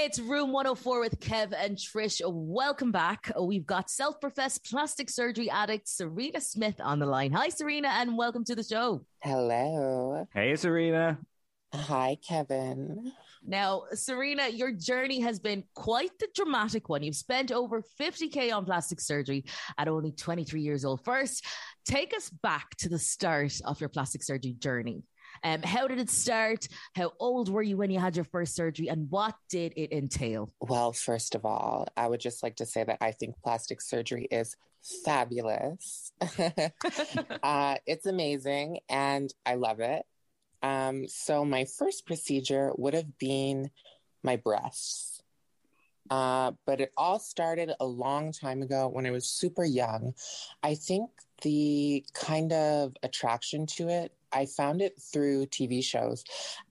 It's Room 104 with Kev and Trish. Welcome back. We've got self professed plastic surgery addict Serena Smith on the line. Hi, Serena, and welcome to the show. Hello. Hey, Serena. Hi, Kevin. Now, Serena, your journey has been quite the dramatic one. You've spent over 50K on plastic surgery at only 23 years old. First, take us back to the start of your plastic surgery journey. Um, how did it start? How old were you when you had your first surgery? And what did it entail? Well, first of all, I would just like to say that I think plastic surgery is fabulous. uh, it's amazing and I love it. Um, so, my first procedure would have been my breasts. Uh, but it all started a long time ago when I was super young. I think the kind of attraction to it I found it through TV shows.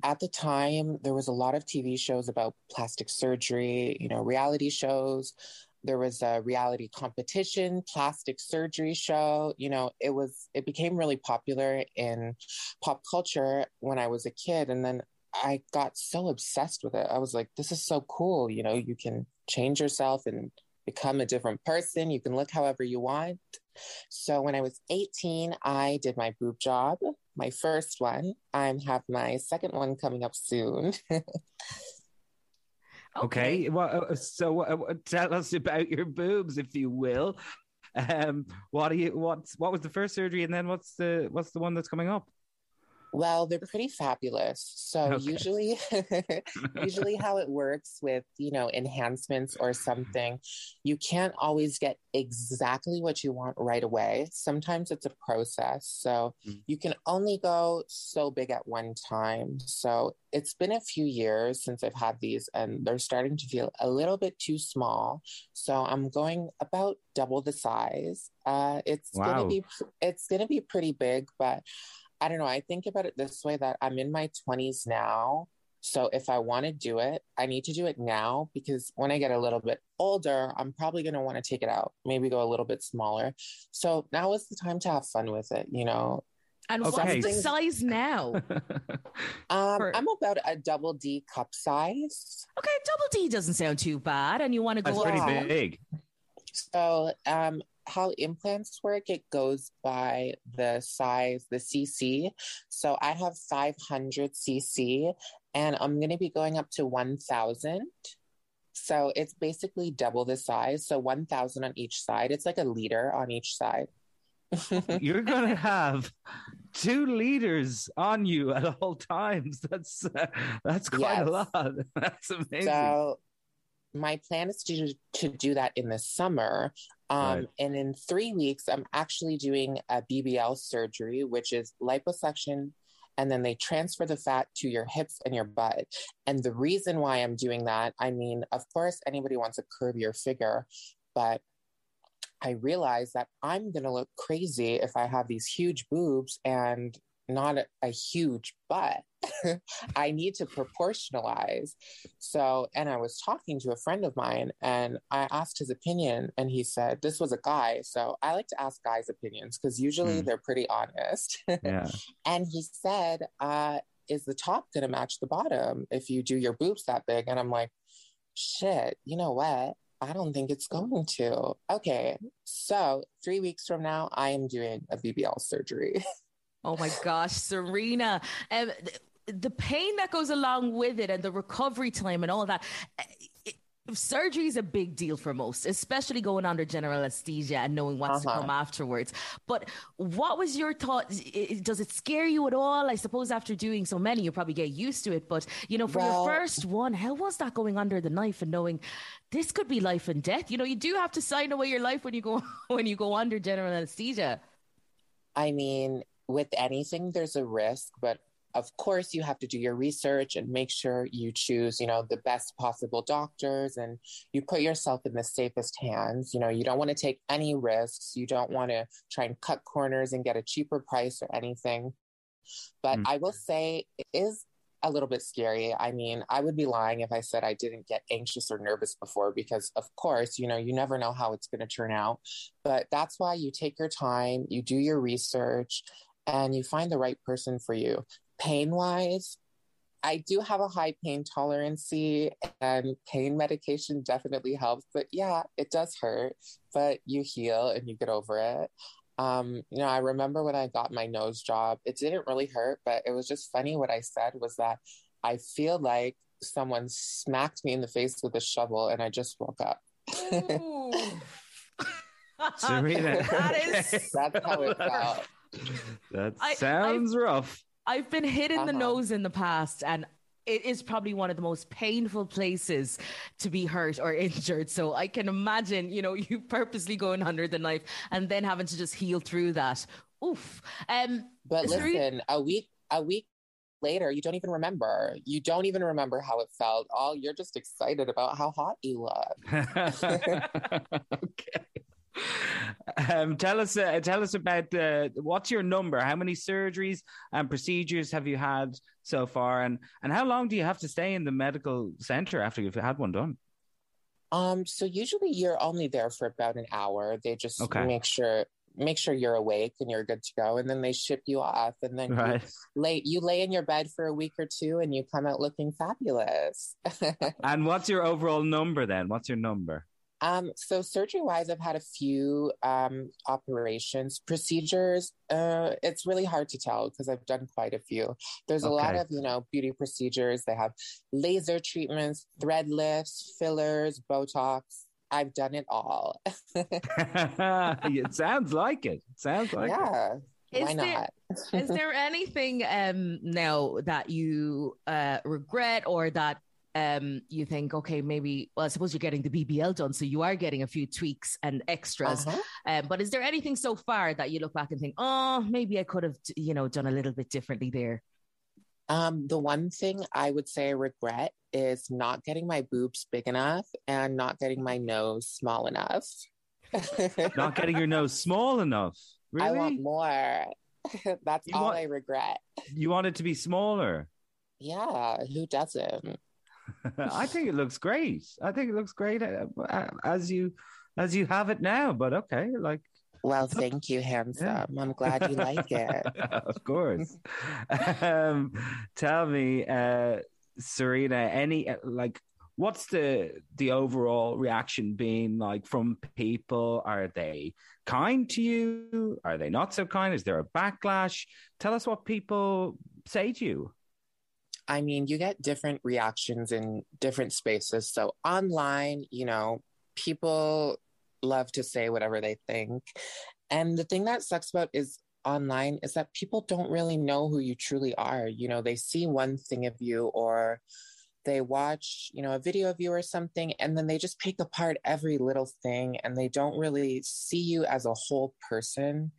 At the time, there was a lot of TV shows about plastic surgery, you know, reality shows. There was a reality competition, plastic surgery show. You know, it was, it became really popular in pop culture when I was a kid. And then I got so obsessed with it. I was like, this is so cool. You know, you can change yourself and become a different person. You can look however you want. So when I was 18, I did my boob job, my first one. I have my second one coming up soon. okay. Well, uh, so uh, tell us about your boobs, if you will. Um, what do you? What's what was the first surgery, and then what's the what's the one that's coming up? Well, they're pretty fabulous. So okay. usually usually how it works with, you know, enhancements or something, you can't always get exactly what you want right away. Sometimes it's a process. So mm. you can only go so big at one time. So it's been a few years since I've had these and they're starting to feel a little bit too small. So I'm going about double the size. Uh, it's wow. gonna be it's gonna be pretty big, but I don't know. I think about it this way that I'm in my 20s now. So if I want to do it, I need to do it now because when I get a little bit older, I'm probably going to want to take it out, maybe go a little bit smaller. So now is the time to have fun with it, you know? And okay. what's the size now? um, For... I'm about a double D cup size. Okay, double D doesn't sound too bad. And you want to go That's pretty big. So um, how implants work, it goes by the size, the CC. So I have 500 CC and I'm going to be going up to 1000. So it's basically double the size. So 1000 on each side. It's like a liter on each side. You're going to have two liters on you at all times. That's uh, that's quite yes. a lot. That's amazing. So my plan is to to do that in the summer. Um, right. And in three weeks, I'm actually doing a BBL surgery, which is liposuction, and then they transfer the fat to your hips and your butt. And the reason why I'm doing that, I mean, of course, anybody wants curve your figure, but I realize that I'm going to look crazy if I have these huge boobs and not a, a huge butt. I need to proportionalize. So, and I was talking to a friend of mine and I asked his opinion, and he said, This was a guy. So I like to ask guys' opinions because usually mm. they're pretty honest. Yeah. and he said, uh, Is the top going to match the bottom if you do your boobs that big? And I'm like, Shit, you know what? I don't think it's going to. Okay. So, three weeks from now, I am doing a BBL surgery. Oh my gosh, Serena. Um, the pain that goes along with it and the recovery time and all that. It, surgery is a big deal for most, especially going under general anesthesia and knowing what's uh-huh. to come afterwards. But what was your thought? Does it scare you at all? I suppose after doing so many, you probably get used to it. But you know, for well, your first one, how was that going under the knife and knowing this could be life and death? You know, you do have to sign away your life when you go when you go under general anesthesia. I mean, with anything, there's a risk, but of course you have to do your research and make sure you choose you know the best possible doctors and you put yourself in the safest hands you know you don't want to take any risks you don't want to try and cut corners and get a cheaper price or anything but mm. i will say it is a little bit scary. I mean, I would be lying if I said I didn't get anxious or nervous before because, of course, you know, you never know how it's going to turn out. But that's why you take your time, you do your research, and you find the right person for you pain wise, I do have a high pain tolerance, and pain medication definitely helps. But yeah, it does hurt, but you heal and you get over it. Um, you know, I remember when I got my nose job, it didn't really hurt, but it was just funny. What I said was that I feel like someone smacked me in the face with a shovel and I just woke up. Serena. that is That's how it felt. That sounds I, rough. I've been hit in uh-huh. the nose in the past, and it is probably one of the most painful places to be hurt or injured. So I can imagine, you know, you purposely going under the knife and then having to just heal through that. Oof. Um, but listen, a week, a week later, you don't even remember. You don't even remember how it felt. All you're just excited about how hot you look. okay. Um, tell us, uh, tell us about uh, what's your number? How many surgeries and procedures have you had so far, and and how long do you have to stay in the medical center after you've had one done? Um, so usually you're only there for about an hour. They just okay. make sure make sure you're awake and you're good to go, and then they ship you off, and then right. you lay you lay in your bed for a week or two, and you come out looking fabulous. and what's your overall number then? What's your number? Um, so surgery wise, I've had a few um, operations, procedures. Uh, it's really hard to tell because I've done quite a few. There's okay. a lot of you know beauty procedures. They have laser treatments, thread lifts, fillers, Botox. I've done it all. it sounds like it. Sounds like yeah. It. Is Why there, not? is there anything um, now that you uh, regret or that um, you think, okay, maybe, well, I suppose you're getting the BBL done, so you are getting a few tweaks and extras. Uh-huh. Um, but is there anything so far that you look back and think, oh, maybe I could have, you know, done a little bit differently there? Um, the one thing I would say I regret is not getting my boobs big enough and not getting my nose small enough. not getting your nose small enough. Really? I want more. That's you all want, I regret. You want it to be smaller. Yeah, who doesn't? I think it looks great. I think it looks great uh, uh, as you as you have it now. But okay, like. Well, thank you, handsome. Yeah. I'm glad you like it. of course. um, tell me, uh, Serena, any uh, like what's the the overall reaction being like from people are they kind to you are they not so kind is there a backlash tell us what people say to you I mean, you get different reactions in different spaces. So online, you know, people love to say whatever they think. And the thing that sucks about is online is that people don't really know who you truly are. You know, they see one thing of you or they watch, you know, a video of you or something, and then they just pick apart every little thing and they don't really see you as a whole person.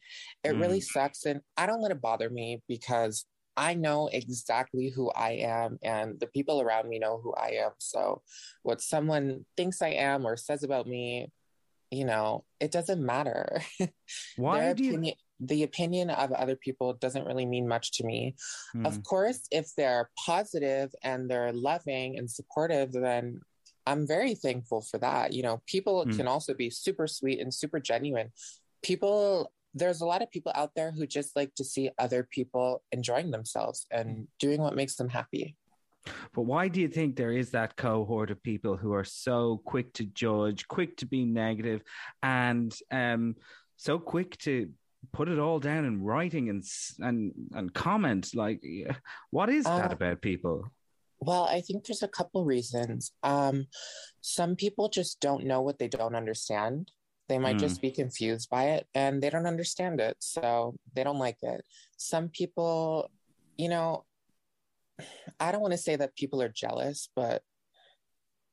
It mm. really sucks. And I don't let it bother me because I know exactly who I am, and the people around me know who I am. So, what someone thinks I am or says about me, you know, it doesn't matter. Why do opinion, you? The opinion of other people doesn't really mean much to me. Hmm. Of course, if they're positive and they're loving and supportive, then I'm very thankful for that. You know, people hmm. can also be super sweet and super genuine. People there's a lot of people out there who just like to see other people enjoying themselves and doing what makes them happy. But why do you think there is that cohort of people who are so quick to judge, quick to be negative, and um, so quick to put it all down in writing and and and comment. Like, what is that uh, about people? Well, I think there's a couple reasons. Um, some people just don't know what they don't understand. They might mm. just be confused by it and they don't understand it. So they don't like it. Some people, you know, I don't want to say that people are jealous, but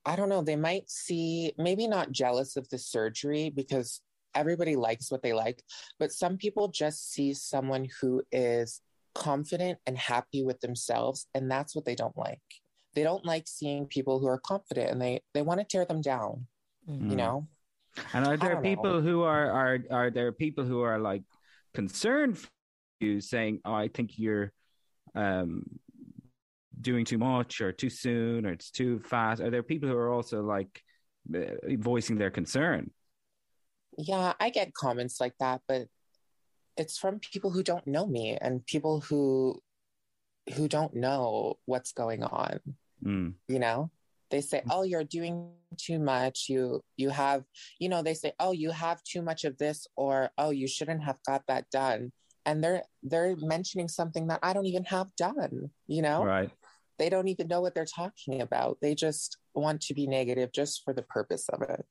I don't know. They might see, maybe not jealous of the surgery because everybody likes what they like, but some people just see someone who is confident and happy with themselves, and that's what they don't like. They don't like seeing people who are confident and they they want to tear them down. Mm-hmm. You know? And are there people know. who are are are there people who are like concerned for you saying, "Oh, I think you're um doing too much or too soon or it's too fast?" Are there people who are also like uh, voicing their concern? Yeah, I get comments like that, but it's from people who don't know me and people who who don't know what's going on. Mm. You know? They say, mm. "Oh, you're doing too much. You you have, you know, they say, "Oh, you have too much of this or oh, you shouldn't have got that done." And they're they're mentioning something that I don't even have done, you know? Right. They don't even know what they're talking about. They just want to be negative just for the purpose of it.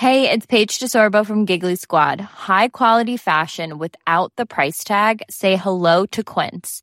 Hey, it's Paige DeSorbo from Giggly Squad. High quality fashion without the price tag. Say hello to Quince.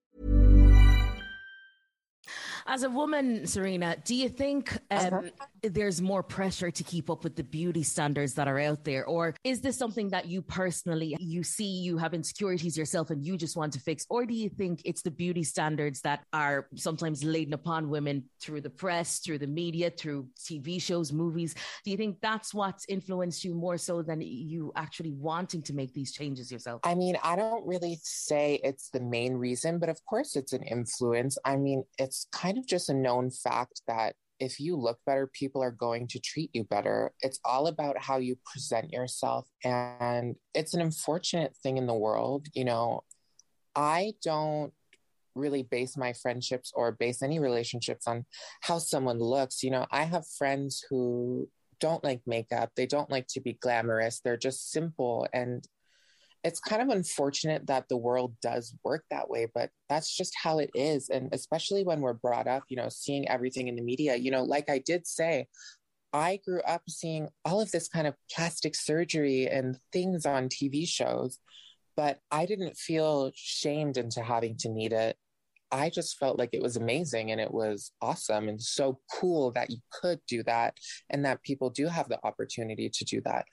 As a woman, Serena, do you think um, uh-huh. There's more pressure to keep up with the beauty standards that are out there, or is this something that you personally you see you have insecurities yourself and you just want to fix, or do you think it's the beauty standards that are sometimes laid upon women through the press, through the media, through TV shows, movies? Do you think that's what's influenced you more so than you actually wanting to make these changes yourself? I mean, I don't really say it's the main reason, but of course it's an influence. I mean, it's kind kind of just a known fact that if you look better, people are going to treat you better. It's all about how you present yourself. And it's an unfortunate thing in the world. You know, I don't really base my friendships or base any relationships on how someone looks. You know, I have friends who don't like makeup, they don't like to be glamorous, they're just simple. And it's kind of unfortunate that the world does work that way, but that's just how it is. And especially when we're brought up, you know, seeing everything in the media, you know, like I did say, I grew up seeing all of this kind of plastic surgery and things on TV shows, but I didn't feel shamed into having to need it. I just felt like it was amazing and it was awesome and so cool that you could do that and that people do have the opportunity to do that.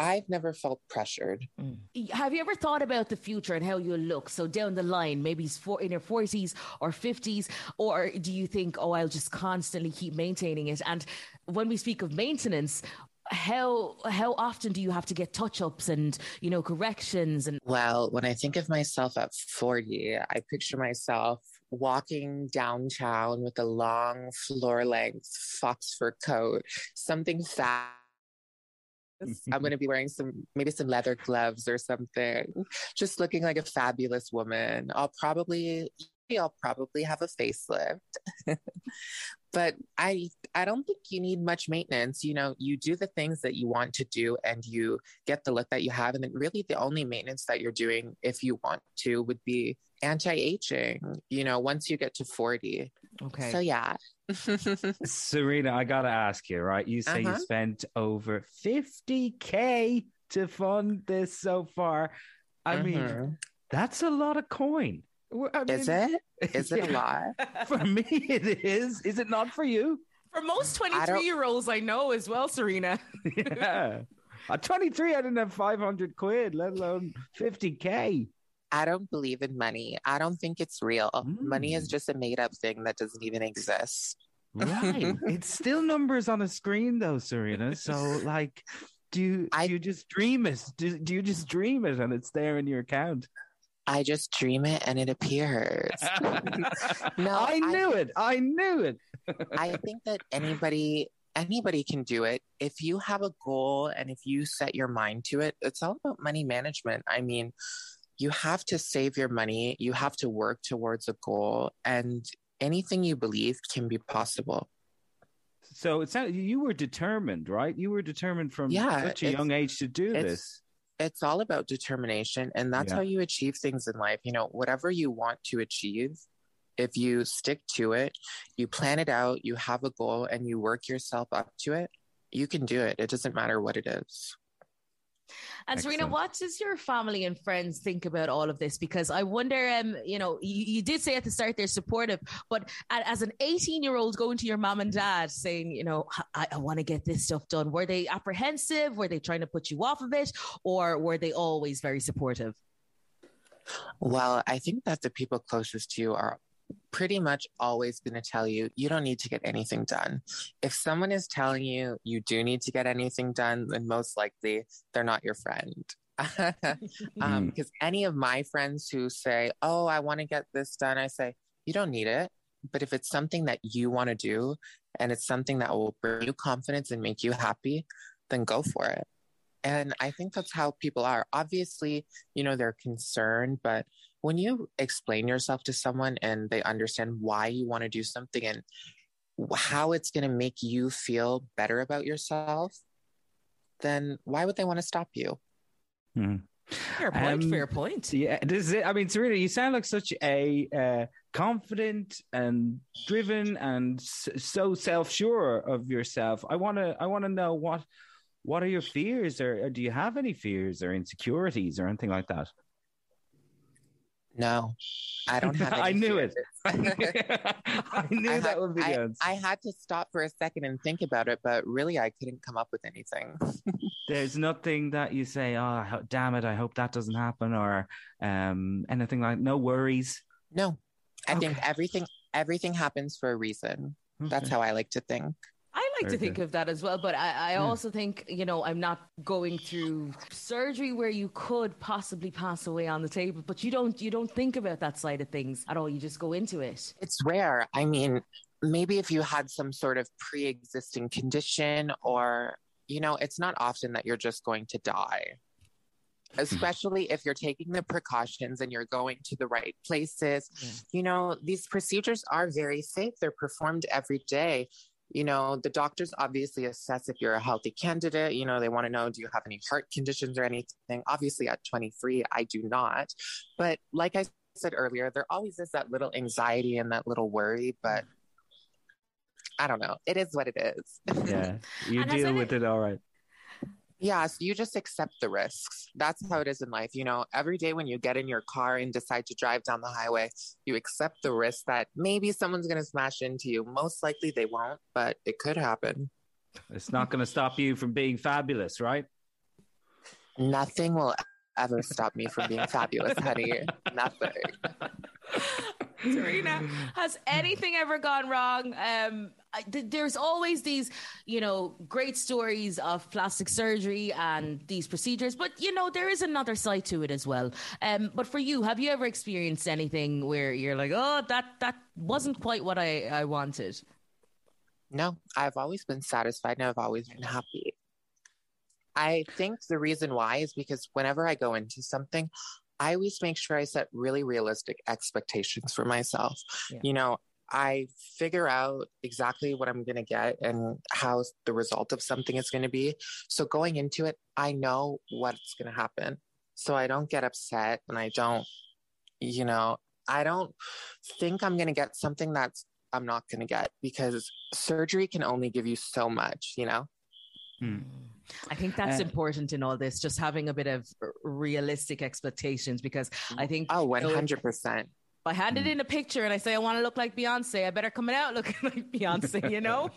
But I've never felt pressured. Mm. Have you ever thought about the future and how you'll look? So down the line, maybe in your forties or fifties, or do you think, oh, I'll just constantly keep maintaining it? And when we speak of maintenance, how how often do you have to get touch ups and you know corrections and well when i think of myself at 40 i picture myself walking downtown with a long floor length fox fur coat something fat I'm going to be wearing some, maybe some leather gloves or something, just looking like a fabulous woman. I'll probably, I'll probably have a facelift. but I, I don't think you need much maintenance. You know, you do the things that you want to do and you get the look that you have. And then really the only maintenance that you're doing, if you want to, would be anti-aging, you know, once you get to 40. Okay. So yeah. Serena, I gotta ask you, right? You say Uh-huh. you spent over 50k to fund this so far. I mean, Mhm. that's a lot of coin. Well, I is it? Is it a lot? For me, it is. Is it not for you? For most 23 year olds I know as well, Serena. yeah. At 23, I didn't have 500 quid, let alone 50k. I don't believe in money. I don't think it's real. Money is Mm. just a made up thing that doesn't even exist. Right. it's still numbers on a screen, though, Serena. So, like, do you, I- do you just dream it? Do, do you just dream it and it's there in your account? I just dream it and it appears. No, I I knew think- it. I knew it. I think that anybody anybody can do it if you have a goal and if you set your mind to it. It's all about money management. I mean, you have to save your money, you have to work towards a goal and anything you believe can be possible. So it sounded you were determined, right? You were determined from Yeah, such a young age to do it's- this. It's all about determination and that's Yeah. how you achieve things in life. You know, whatever you want to achieve, if you stick to it, you plan it out, you have a goal and you work yourself up to it, you can do it. It doesn't matter what it is. And Serena, what does your family and friends think about all of this? Because I wonder, um, you know, you, you did say at the start they're supportive, but as an 18 year old going to your mom and dad saying, you know, I, I want to get this stuff done, were they apprehensive? Were they trying to put you off of it? Or were they always very supportive? Well, I think that the people closest to you are pretty much always going to tell you you don't need to get anything done. If someone is telling you you do need to get anything done, then most likely they're not your friend. um, because any of my friends who say, "Oh, I want to get this done," I say, "You don't need it." But if it's something that you want to do and it's something that will bring you confidence and make you happy, then go for it. And I think that's how people are. Obviously, you know, they're concerned, but when you explain yourself to someone and they understand why you want to do something and how it's going to make you feel better about yourself, then why would they want to stop you? Mhm. Fair point, Um, fair point. Yeah, this is it. I mean, Serena, you sound like such a uh, confident and driven and so self-sure of yourself. I want to, I want to know what, what are your fears, or, or do you have any fears or insecurities or anything like that? No, I don't have. I knew it. I knew I that had- would be I, the. I had to stop for a second and think about it, but really, I couldn't come up with anything. There's nothing that you say, oh, damn it, I hope that doesn't happen, or um, anything like. No worries. No, I think everything everything happens for a reason. That's how I like to think. I like Very to think of that as well, but I, I Yeah. also think, you know, I'm not going through surgery where you could possibly pass away on the table, but you don't you don't think about that side of things at all. You just go into it. It's rare. I mean, maybe if you had some sort of pre-existing condition or you know, it's not often that you're just going to die. Hmm. Especially if you're taking the precautions and you're going to the right places. Yeah. You know, these procedures are very safe. They're performed every day. You know, the doctors obviously assess if you're a healthy candidate. You know, they want to know do you have any heart conditions or anything? Obviously, at 23, I do not. But like I said earlier, there always is that little anxiety and that little worry, but mm. I don't know. It is what it is. Yeah, you deal with it all right. Yeah, so you just accept the risks. That's how it is in life. You know, every day when you get in your car and decide to drive down the highway, you accept the risk that maybe someone's going to smash into you. Most likely they won't, but it could happen. It's not going to stop you from being fabulous, right? Nothing will ever stop me from being fabulous, honey. Nothing. Serena, has anything ever gone wrong? Um, I, th- there's always these, you know, great stories of plastic surgery and these procedures, but you know, there is another side to it as well. Um, but for you, have you ever experienced anything where you're like, oh, that that wasn't quite what I I wanted? No, I've always been satisfied and I've always been happy. I think the reason why is because whenever I go into something, I always make sure I set really realistic expectations for myself. Yeah. You know, I figure out exactly what I'm going to get and how the result of something is going to be. So going into it, I know what's going to happen. So I don't get upset and I don't, you know, I don't think I'm going to get something that's I'm not going to get because surgery can only give you so much, you know? Hmm. I think that's Uh, important in all this, just having a bit of realistic expectations because I think Oh, you know, 100%. if I hand Hmm. it in a picture and I say I want to look like Beyonce, I better come out looking like Beyonce, you know?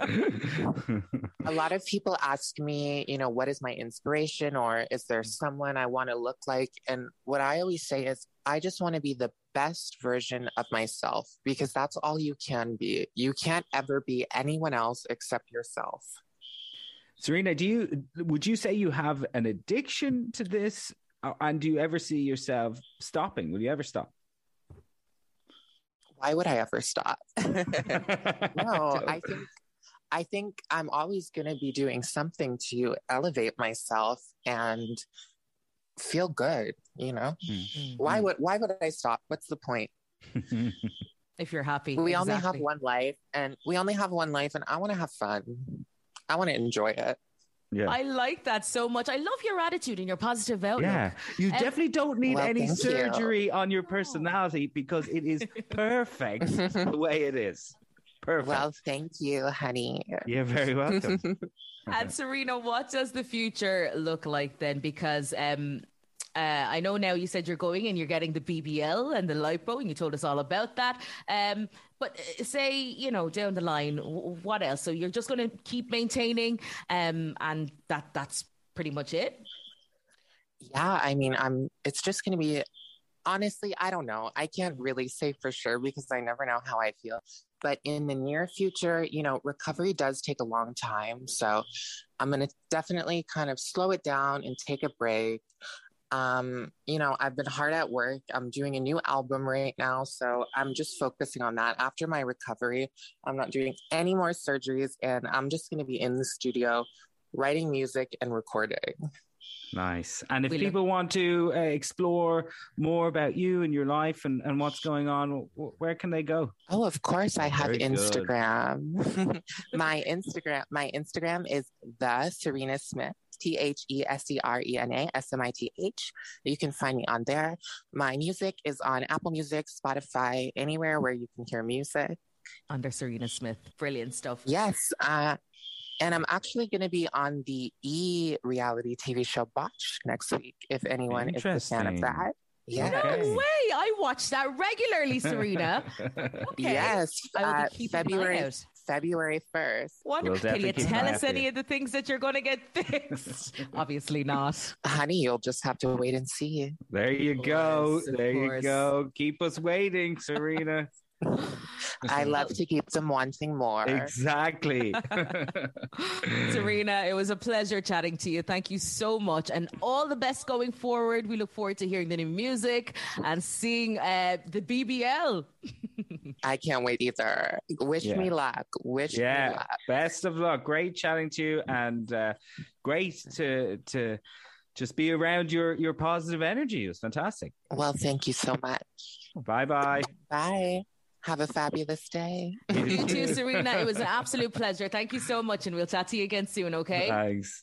a lot of people ask me, you know, what is my inspiration or is there someone I want to look like? And what I always say is, I just want to be the best version of myself because that's all you can be. You can't ever be anyone else except yourself. Serena, do you would you say you have an addiction to this, Uh, and do you ever see yourself stopping? Will you ever stop? Why would I ever stop? no, I think I think I'm always going to be doing something to elevate myself and feel good, you know? Why would why would I stop? What's the point? if you're happy. We only have one life and we only have one life and I want to have fun. I want to enjoy it. Yeah. I like that so much. I love your attitude and your positive outlook. Yeah, you Um, definitely don't need Well, any thank you. surgery on your personality because it is perfect the way it is. Perfect. Well, thank you, honey. You're very welcome. And Serena, what does the future look like then? Because um, uh, I know now you said you're going and you're getting the BBL and the lipo, and you told us all about that. Um, but uh, say, you know, down the line, what else? So you're just going to keep maintaining, um, and that that's pretty much it. Yeah, I mean, I'm it's just going to be honestly, I don't know. I can't really say for sure because I never know how I feel. But in the near future, you know, recovery does take a long time. So I'm going to definitely kind of slow it down and take a break. Um, you know, I've been hard at work. I'm doing a new album right now. So I'm just focusing on that. After my recovery, I'm not doing any more surgeries and I'm just going to be in the studio writing music and recording. Nice. And if We look- people want to uh, explore more about you and your life and, and what's going on, wh- where can they go? Oh, of course I have Very. Instagram. my Instagram, my Instagram is the Serena Smith. T H E S E R E N A S M I T H. You can find me on there. My music is on Apple Music, Spotify, anywhere where you can hear music. Under Serena Smith, brilliant stuff. Yes. Uh, and I'm actually going to be on the E reality TV show Botch next week, if anyone is a fan of Interesting. that. Yeah. No way! I watch that regularly, Serena. Okay. Yes. I will uh, be keeping an eye February, out. February 1st. Wonder, We'll can you tell us out any of the things that you're going to get fixed? Obviously not. Honey, you'll just have to wait and see. There you Of go. course, There you go. Keep us waiting, Serena. I love to keep them wanting more. exactly. Serena, it was a pleasure chatting to you. Thank you so much. And all the best going forward. We look forward to hearing the new music and seeing uh, the BBL. I can't wait either. Wish Yeah. me luck. Wish me yeah. luck. Best of luck. Great chatting to you, and uh, great to to just be around your your positive energy. It was fantastic. Well, thank you so much. Bye bye. Bye. Have a fabulous day. You too, Serena. It was an absolute pleasure. Thank you so much. And we'll chat to you again soon, okay? Thanks.